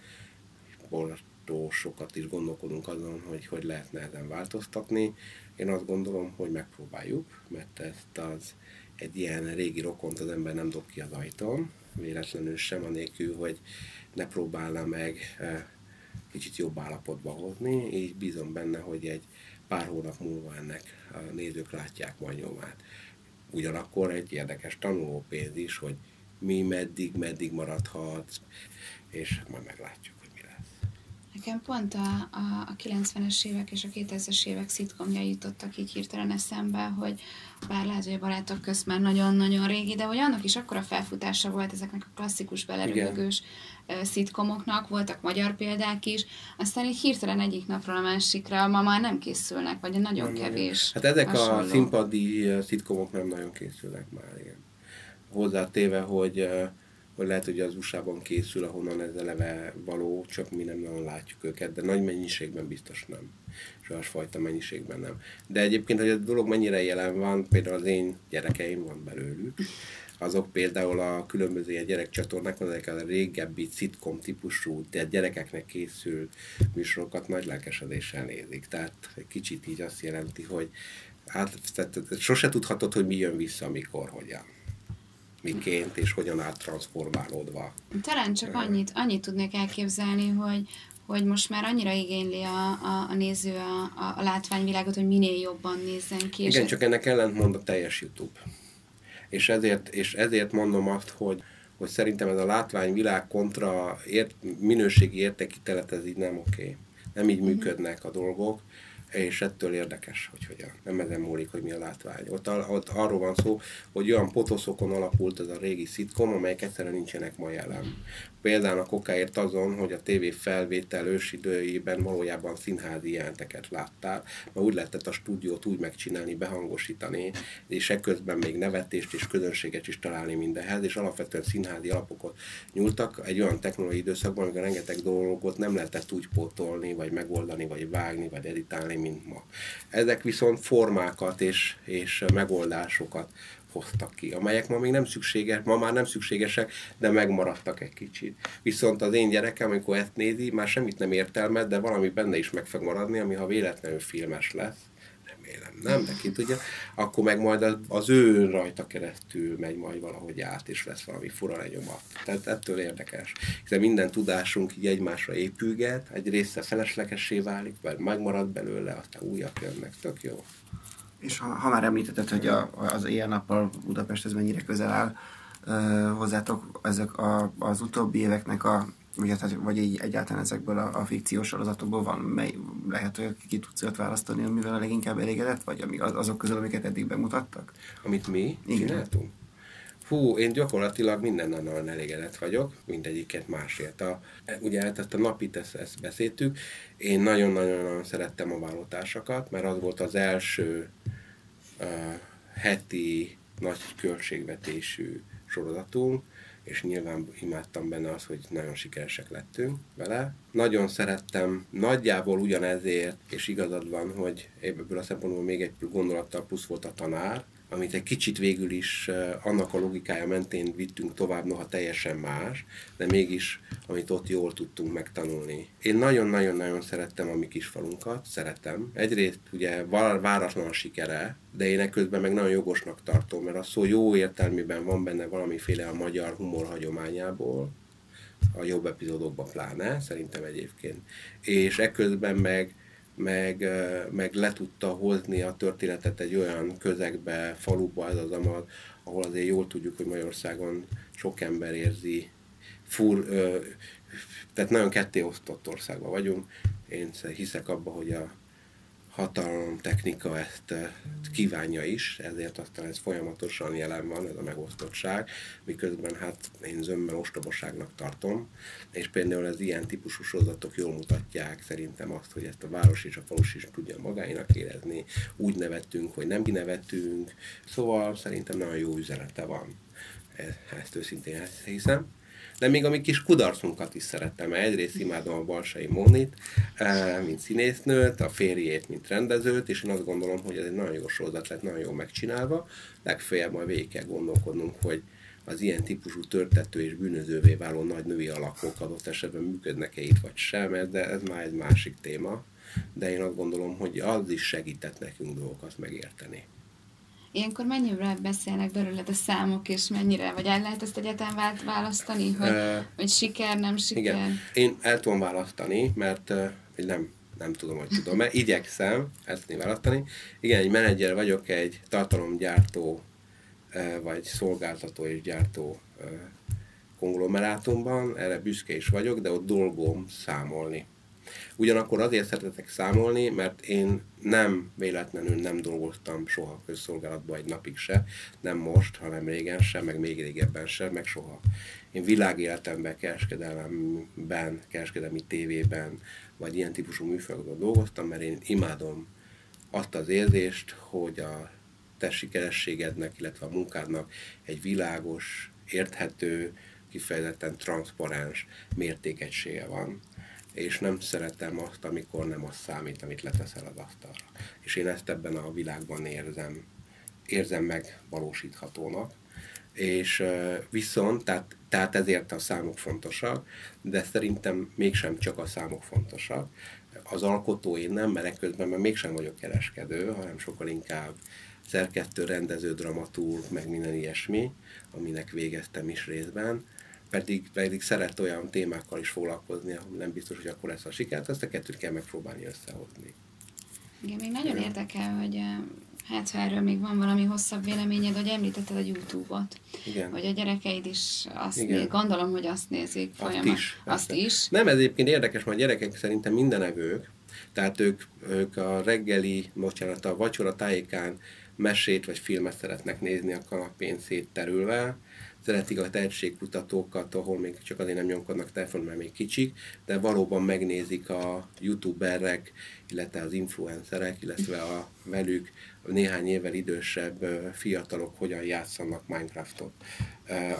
Borzasztó sokat is gondolkodunk azon, hogy hogy lehetne ezen változtatni. Én azt gondolom, hogy megpróbáljuk, mert ezt az egy ilyen régi rokont az ember nem dob ki az ajtón, véletlenül sem, anélkül, hogy ne próbálna meg eh, kicsit jobb állapotba hozni, így bízom benne, hogy egy pár hónap múlva ennek a nézők látják majd nyomát. Ugyanakkor egy érdekes tanulópénz is, hogy mi meddig, meddig maradhatsz, és majd meglátjuk. Nekem pont a, a, a 90-es évek és a 2000-es évek szitkomjai jutottak így hirtelen eszembe, hogy bár lehet, hogy a barátok közt már nagyon-nagyon régi, de hogy annak is akkora felfutása volt ezeknek a klasszikus belerőgős szitkomoknak, voltak magyar példák is, aztán így hirtelen egyik napról a másikra ma már nem készülnek, vagy nagyon nem, kevés. Hát ezek hasonló. a színpadi szitkomok nem nagyon készülnek már, igen. Hozzátéve, hogy hogy lehet, hogy az USA-ban készül, ahonnan ez eleve való, csak mi nem nagyon látjuk őket, de nagy mennyiségben biztos nem. És fajta mennyiségben nem. De egyébként, hogy a dolog mennyire jelen van, például az én gyerekeim van belőlük, azok például a különböző ilyen gyerekcsatornák, ezek a régebbi sitcom típusú, tehát gyerekeknek készül műsorokat nagy lelkesedéssel nézik. Tehát egy kicsit így azt jelenti, hogy hát, tehát, sose tudhatod, hogy mi jön vissza, mikor, hogyan miként és hogyan át transformálódva. Talán csak annyit, annyit tudnék elképzelni, hogy, hogy most már annyira igényli a, a, a néző a, a, a látványvilágot, hogy minél jobban nézzen ki. Igen, csak ennek ellentmond a teljes YouTube. És ezért, és ezért mondom azt, hogy, hogy szerintem ez a látványvilág kontra ért, minőségi értékítelet, ez így nem oké. Okay. Nem így mhm. működnek a dolgok és ettől érdekes, hogy hogyan. Nem ezen múlik, hogy mi a látvány. Ott, ott arról van szó, hogy olyan potoszokon alapult ez a régi szitkom, amelyek egyszerűen nincsenek ma jelen. Például a kokáért azon, hogy a tévé felvétel ősidőjében valójában színházi jelenteket láttál, mert úgy lehetett a stúdiót úgy megcsinálni, behangosítani, és ekközben még nevetést és közönséget is találni mindenhez, és alapvetően színházi alapokat nyúltak egy olyan technológiai időszakban, amikor rengeteg dolgot nem lehetett úgy pótolni, vagy megoldani, vagy vágni, vagy editálni, mint ma. Ezek viszont formákat és, és megoldásokat hoztak ki, amelyek ma még nem szükséges, ma már nem szükségesek, de megmaradtak egy kicsit. Viszont az én gyerekem, amikor ezt nézi, már semmit nem értelmed, de valami benne is meg fog maradni, ami ha véletlenül filmes lesz, remélem, nem, de ki tudja, akkor meg majd az, az ő rajta keresztül megy majd valahogy át, és lesz valami fura lenyomat. Tehát ettől érdekes. Hiszen minden tudásunk így egymásra épülget, egy része feleslegessé válik, vagy megmarad belőle, aztán újak jönnek, tök jó. És ha, ha már említetted, hogy a, az ilyen nappal Budapest ez mennyire közel áll uh, hozzátok, ezek a, az utóbbi éveknek a vagy, hát, vagy így egyáltalán ezekből a, a fikciós sorozatokból van, mely lehet, hogy ki tudsz olyat választani, amivel a leginkább elégedett, vagy ami, azok közül, amiket eddig bemutattak? Amit mi Igen. csináltunk? Fú, én gyakorlatilag mindennel nagyon elégedett vagyok, mindegyiket másért. A, ugye hát ezt a napit ezt, ezt beszéltük, én nagyon-nagyon szerettem a vállótársakat, mert az volt az első uh, heti nagy költségvetésű sorozatunk, és nyilván imádtam benne az, hogy nagyon sikeresek lettünk vele. Nagyon szerettem, nagyjából ugyanezért, és igazad van, hogy ebből a szempontból még egy gondolattal plusz volt a tanár, amit egy kicsit végül is annak a logikája mentén vittünk tovább, noha teljesen más, de mégis, amit ott jól tudtunk megtanulni. Én nagyon-nagyon-nagyon szerettem a mi falunkat, szeretem. Egyrészt ugye váratlan a sikere, de én közben meg nagyon jogosnak tartom, mert a szó jó értelmében van benne valamiféle a magyar humor hagyományából, a jobb epizódokban pláne, szerintem egyébként. És ekközben meg meg, meg le tudta hozni a történetet egy olyan közegbe, faluba, ez az amad, ahol azért jól tudjuk, hogy Magyarországon sok ember érzi, fur, tehát nagyon ketté osztott országban vagyunk. Én hiszek abba, hogy a hatalom technika ezt kívánja is, ezért aztán ez folyamatosan jelen van, ez a megosztottság, miközben hát én zömmel ostobaságnak tartom, és például az ilyen típusú sorozatok jól mutatják szerintem azt, hogy ezt a város és a falus is tudja magáinak érezni, úgy nevettünk, hogy nem kinevetünk, szóval szerintem nagyon jó üzenete van. Ezt őszintén hiszem de még a mi kis kudarcunkat is szerettem. Egyrészt imádom a Balsai Mónit, eh, mint színésznőt, a férjét, mint rendezőt, és én azt gondolom, hogy ez egy nagyon jó sorozat lett, nagyon jól megcsinálva. Legfeljebb majd végig kell gondolkodnunk, hogy az ilyen típusú törtető és bűnözővé váló nagy női alakok adott esetben működnek-e itt vagy sem, de ez már egy másik téma. De én azt gondolom, hogy az is segített nekünk dolgokat megérteni. Ilyenkor mennyire beszélnek belőled a számok, és mennyire, vagy el lehet ezt egyetem választani, hogy, uh, hogy siker, nem siker? Igen, én el tudom választani, mert uh, nem, nem tudom, hogy tudom, mert igyekszem ezt választani. Igen, egy menedzser vagyok egy tartalomgyártó, vagy szolgáltató és gyártó konglomerátumban, erre büszke is vagyok, de ott dolgom számolni. Ugyanakkor azért szeretek számolni, mert én nem véletlenül nem dolgoztam soha közszolgálatban egy napig se, nem most, hanem régen sem, meg még régebben sem, meg soha. Én világéletemben, kereskedelemben, kereskedelmi tévében, vagy ilyen típusú műfajokban dolgoztam, mert én imádom azt az érzést, hogy a te sikerességednek, illetve a munkádnak egy világos, érthető, kifejezetten transzparens mértékegysége van és nem szeretem azt, amikor nem az számít, amit leteszel az asztalra. És én ezt ebben a világban érzem, érzem meg valósíthatónak. És viszont, tehát, tehát ezért a számok fontosak, de szerintem mégsem csak a számok fontosak. Az alkotó én nem, mert közben mert mégsem vagyok kereskedő, hanem sokkal inkább szerkesztő, rendező, dramatúr, meg minden ilyesmi, aminek végeztem is részben pedig, pedig szeret olyan témákkal is foglalkozni, ahol nem biztos, hogy akkor lesz a sikert, ezt a kettőt kell megpróbálni összehozni. Igen, még nagyon ja. érdekel, hogy hát ha erről még van valami hosszabb véleményed, hogy említetted a YouTube-ot. Igen. Hogy a gyerekeid is azt néz, gondolom, hogy azt nézik folyamat. Azt is. Azt is. Nem, ez egyébként érdekes, mert a gyerekek szerintem mindenevők, tehát ők, ők a reggeli, bocsánat, a vacsora tájékán mesét vagy filmet szeretnek nézni a kanapén szétterülve, szeretik a tehetségkutatókat, ahol még csak azért nem nyomkodnak telefon, mert még kicsik, de valóban megnézik a youtuberek, illetve az influencerek, illetve a velük néhány évvel idősebb fiatalok hogyan játszanak Minecraftot,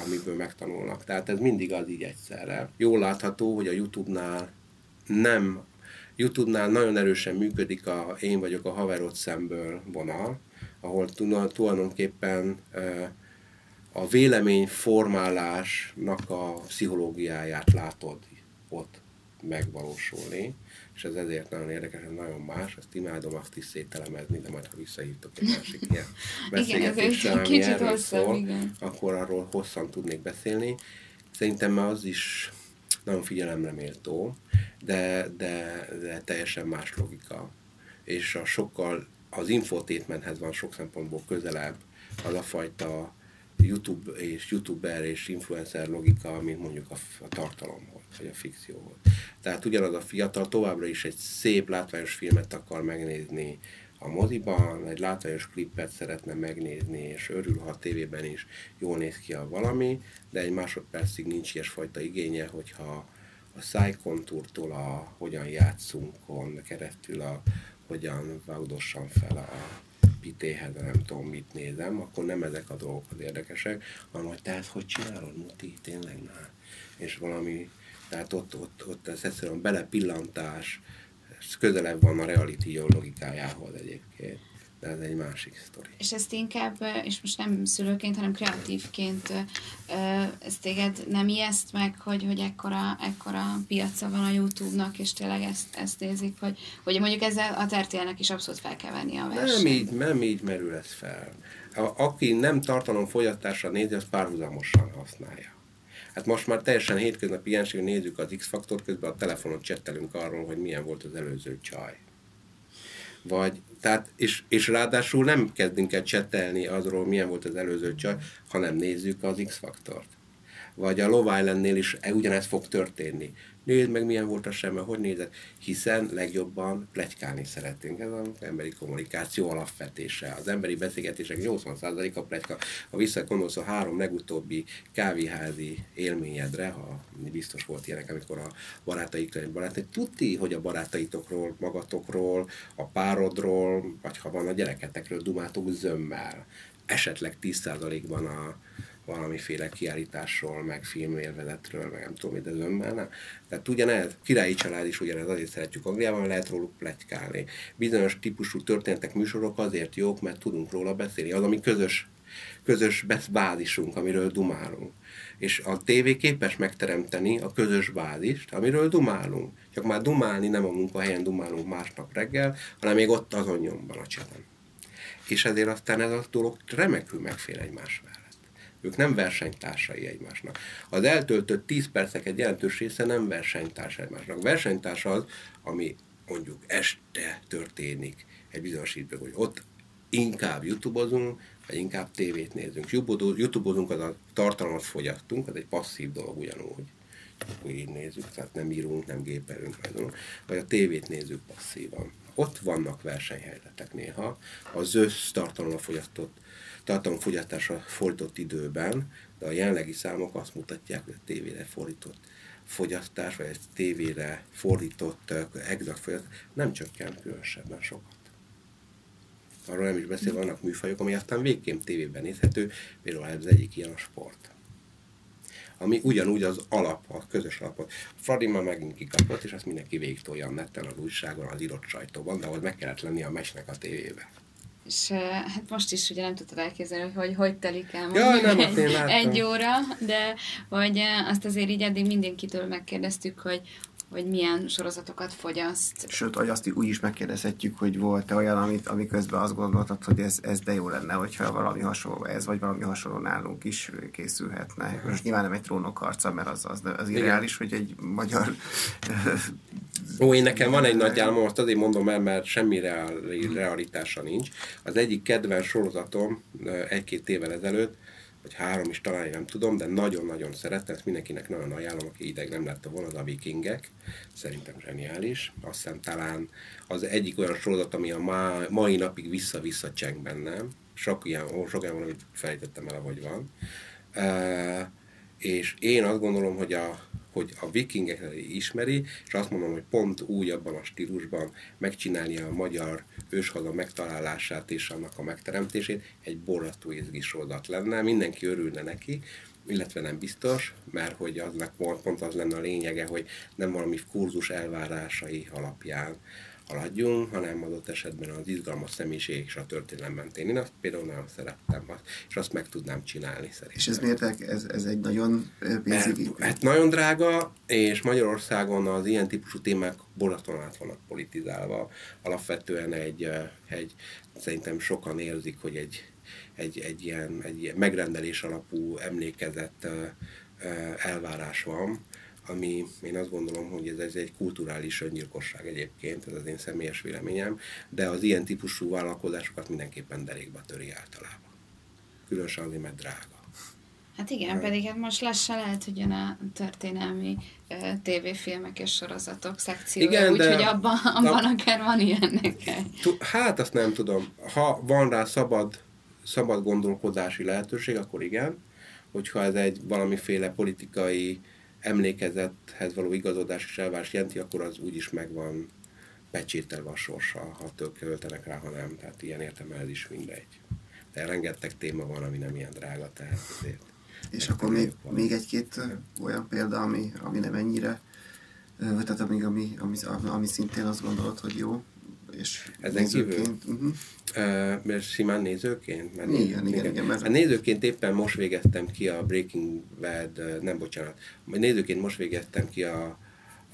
amiből megtanulnak. Tehát ez mindig az így egyszerre. Jól látható, hogy a YouTube-nál nem YouTube-nál nagyon erősen működik a én vagyok a haverod szemből vonal, ahol tulajdonképpen a véleményformálásnak a pszichológiáját látod ott megvalósulni, és ez ezért nagyon érdekes, ez nagyon más, ezt imádom azt is szételemezni, de majd ha visszahívtok egy másik ilyen [LAUGHS] beszélgetésre, ami erről szól, igen. akkor arról hosszan tudnék beszélni. Szerintem az is nagyon figyelemre méltó, de, de, de teljesen más logika. És a sokkal, az infotétmenhez van sok szempontból közelebb az a fajta YouTube és YouTuber és influencer logika, mint mondjuk a, a tartalomhoz, vagy a fikcióhoz. Tehát ugyanaz a fiatal továbbra is egy szép, látványos filmet akar megnézni a moziban, egy látványos klippet szeretne megnézni, és örül, ha a tévében is jól néz ki a valami, de egy másodpercig nincs ilyesfajta igénye, hogyha a szájkontúrtól a hogyan játszunk keresztül a hogyan vágdossam fel a pitéhez, nem tudom mit nézem, akkor nem ezek a dolgok az érdekesek, hanem hogy tehát hogy csinálod, Muti, tényleg? Már. És valami, tehát ott, ott, ott ez egyszerűen belepillantás, ez közelebb van a reality logikájához egyébként de ez egy másik sztori. És ezt inkább, és most nem szülőként, hanem kreatívként, ez téged nem ijeszt meg, hogy, hogy ekkora, ekkora piaca van a YouTube-nak, és tényleg ezt, ezt nézik, hogy, hogy mondjuk ezzel a tertélnek is abszolút fel kell venni a versenyt. Nem így, nem így merül ez fel. A, aki nem tartalom fogyasztásra nézi, az párhuzamosan használja. Hát most már teljesen hétköznapi jelenség, nézzük az X-faktort, közben a telefonon csettelünk arról, hogy milyen volt az előző csaj. Vagy tehát, és, és ráadásul nem kezdünk el csetelni azról, milyen volt az előző csaj, hanem nézzük az X-faktort. Vagy a Love Island-nél is ugyanez fog történni nézd meg milyen volt a semme, hogy nézed, hiszen legjobban plegykálni szeretünk. Ez az emberi kommunikáció alapvetése. Az emberi beszélgetések 80%-a pletyka. Ha visszakondolsz a három legutóbbi kávéházi élményedre, ha biztos volt ilyenek, amikor a barátaikról egy barát, tudti, hogy a barátaitokról, magatokról, a párodról, vagy ha van a gyereketekről dumátok zömmel. Esetleg 10%-ban a, valamiféle kiállításról, meg filmélvezetről, meg nem tudom, mit az önben. Tehát ugyanez, királyi család is ugyanez, azért szeretjük Angliában, lehet róluk pletykálni. Bizonyos típusú történetek, műsorok azért jók, mert tudunk róla beszélni. Az, ami közös, közös bázisunk, amiről dumálunk. És a tévé képes megteremteni a közös bázist, amiről dumálunk. Csak már dumálni nem a munkahelyen dumálunk másnap reggel, hanem még ott azon nyomban a cseten. És ezért aztán ez a dolog remekül megfér egymás mellett. Ők nem versenytársai egymásnak. Az eltöltött 10 percek egy jelentős része nem versenytárs egymásnak. Versenytárs az, ami mondjuk este történik egy bizonyos időben, hogy ott inkább youtubozunk, vagy inkább tévét nézünk. Youtubozunk, az a tartalmat fogyasztunk, az egy passzív dolog ugyanúgy. akkor így nézzük, tehát nem írunk, nem gépelünk, vagy a tévét nézzük passzívan. Ott vannak versenyhelyzetek néha, az össztartalomra fogyasztott tartalomfogyasztásra fordított időben, de a jelenlegi számok azt mutatják, hogy a tévére fordított fogyasztás, vagy egy tévére fordított exakt fogyasztás nem csökkent különösebben sokat. Arról nem is beszél, vannak műfajok, ami aztán végképp tévében nézhető, például ez egyik ilyen a sport. Ami ugyanúgy az alap, a közös alapot. Fradi már megint kikapott, és azt mindenki végig tolja a neten, az újságon, az írott sajtóban, de ahhoz meg kellett lenni a mesnek a tévében. És hát most is ugye nem tudtad elképzelni, hogy hogy telik el ja, nem, egy, egy óra, de hogy azt azért így eddig mindenkitől megkérdeztük, hogy hogy milyen sorozatokat fogyaszt. Sőt, hogy azt úgy is megkérdezhetjük, hogy volt-e olyan, amit, ami közben azt gondoltad, hogy ez, ez de jó lenne, hogyha valami hasonló ez, vagy valami hasonló nálunk is készülhetne. Most nyilván nem egy trónok harca, mert az, az, az irreális, hogy egy magyar... Ó, én nekem van egy nagy álmom, azt azért mondom el, mert semmi reál, realitása nincs. Az egyik kedvenc sorozatom egy-két évvel ezelőtt, vagy három is talán, nem tudom, de nagyon-nagyon szerettem, ezt mindenkinek nagyon ajánlom, aki ideg nem látta volna, az a vikingek, szerintem zseniális. Azt hiszem talán az egyik olyan sorozat, ami a mai napig vissza-vissza cseng bennem, sok ilyen, sok ilyen van, amit felejtettem el, ahogy van. Uh, és én azt gondolom, hogy a, hogy a vikingeket ismeri, és azt mondom, hogy pont úgy abban a stílusban megcsinálni a magyar őshaza megtalálását és annak a megteremtését egy borzasztó izgi sorozat lenne, mindenki örülne neki, illetve nem biztos, mert hogy aznak pont az lenne a lényege, hogy nem valami kurzus elvárásai alapján haladjunk, hanem adott esetben az izgalmas személyiség és a történelem mentén. Én azt például nagyon szerettem, azt, és azt meg tudnám csinálni szerintem. És ez miért? Ez, ez egy nagyon pénzügyi? Hát nagyon drága, és Magyarországon az ilyen típusú témák borzasztóan át vannak politizálva. Alapvetően egy, egy, szerintem sokan érzik, hogy egy, egy, egy, ilyen, egy ilyen megrendelés alapú emlékezett elvárás van, ami én azt gondolom, hogy ez, ez egy kulturális öngyilkosság egyébként, ez az én személyes véleményem, de az ilyen típusú vállalkozásokat mindenképpen derékba töri általában. Különösen azért, mert drága. Hát igen, hát. pedig hát most lassan lehet, hogy jön a történelmi uh, tévéfilmek és sorozatok szekciója, úgyhogy abban, abban a, akár van ilyen neked. Hát azt nem tudom. Ha van rá szabad, szabad gondolkodási lehetőség, akkor igen. Hogyha ez egy valamiféle politikai uh, emlékezethez való igazodás és elvárás jelenti, akkor az úgyis megvan pecsételve a sorsa, ha tök költenek rá, ha nem. Tehát ilyen értem ez is mindegy. De rengeteg téma van, ami nem ilyen drága, tehát azért. És akkor még, még egy-két olyan példa, ami, ami nem ennyire, tehát ami, ami, ami, ami szintén azt gondolod, hogy jó, és Ezen nézőként. Kívül? Uh-huh. Uh, mert simán nézőként? Mert igen, igen, igen. igen mert... A nézőként éppen most végeztem ki a Breaking Bad, nem bocsánat, nézőként most végeztem ki a,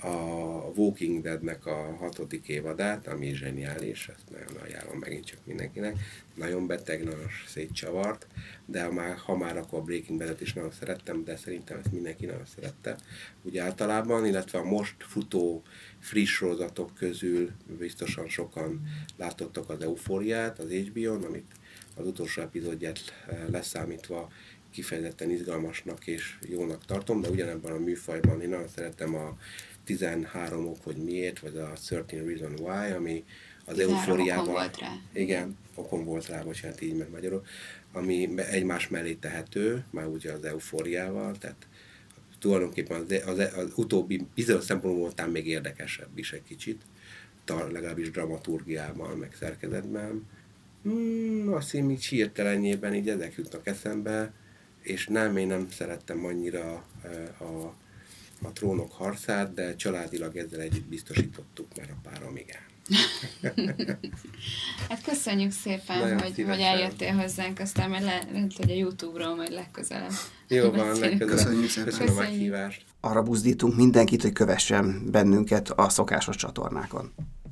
a Walking Deadnek a hatodik évadát, ami zseniális, ezt nagyon ajánlom megint csak mindenkinek. Nagyon beteg, nagyon szétcsavart, de már, ha már akkor Breaking Bad-et is nagyon szerettem, de szerintem ezt mindenki nagyon szerette úgy általában, illetve a most futó friss sorozatok közül biztosan sokan látottak az Eufóriát az HBO-n, amit az utolsó epizódját leszámítva kifejezetten izgalmasnak és jónak tartom, de ugyanebben a műfajban én nagyon szeretem a 13 ok, hogy miért, vagy a 13 Reason Why, ami az eufóriával... volt rá. Igen, okon volt rá, bocsánat, így meg magyarul, ami egymás mellé tehető, már ugye az eufóriával, tehát tulajdonképpen az, az, az utóbbi bizonyos szempontból voltán még érdekesebb is egy kicsit, tar, legalábbis dramaturgiában, meg szerkezetben. Hmm, azt én így hirtelenjében így ezek jutnak eszembe, és nem, én nem szerettem annyira a, a, a trónok harcát, de családilag ezzel együtt biztosítottuk, mert a párom igen. [LAUGHS] hát köszönjük szépen, Nagyon hogy, hogy eljöttél hozzánk, aztán majd le, lehet, hogy a Youtube-ról majd legközelebb. Jó van, legközelebb. Köszönjük szépen. Köszönöm a meghívást. Arra buzdítunk mindenkit, hogy kövessen bennünket a szokásos csatornákon.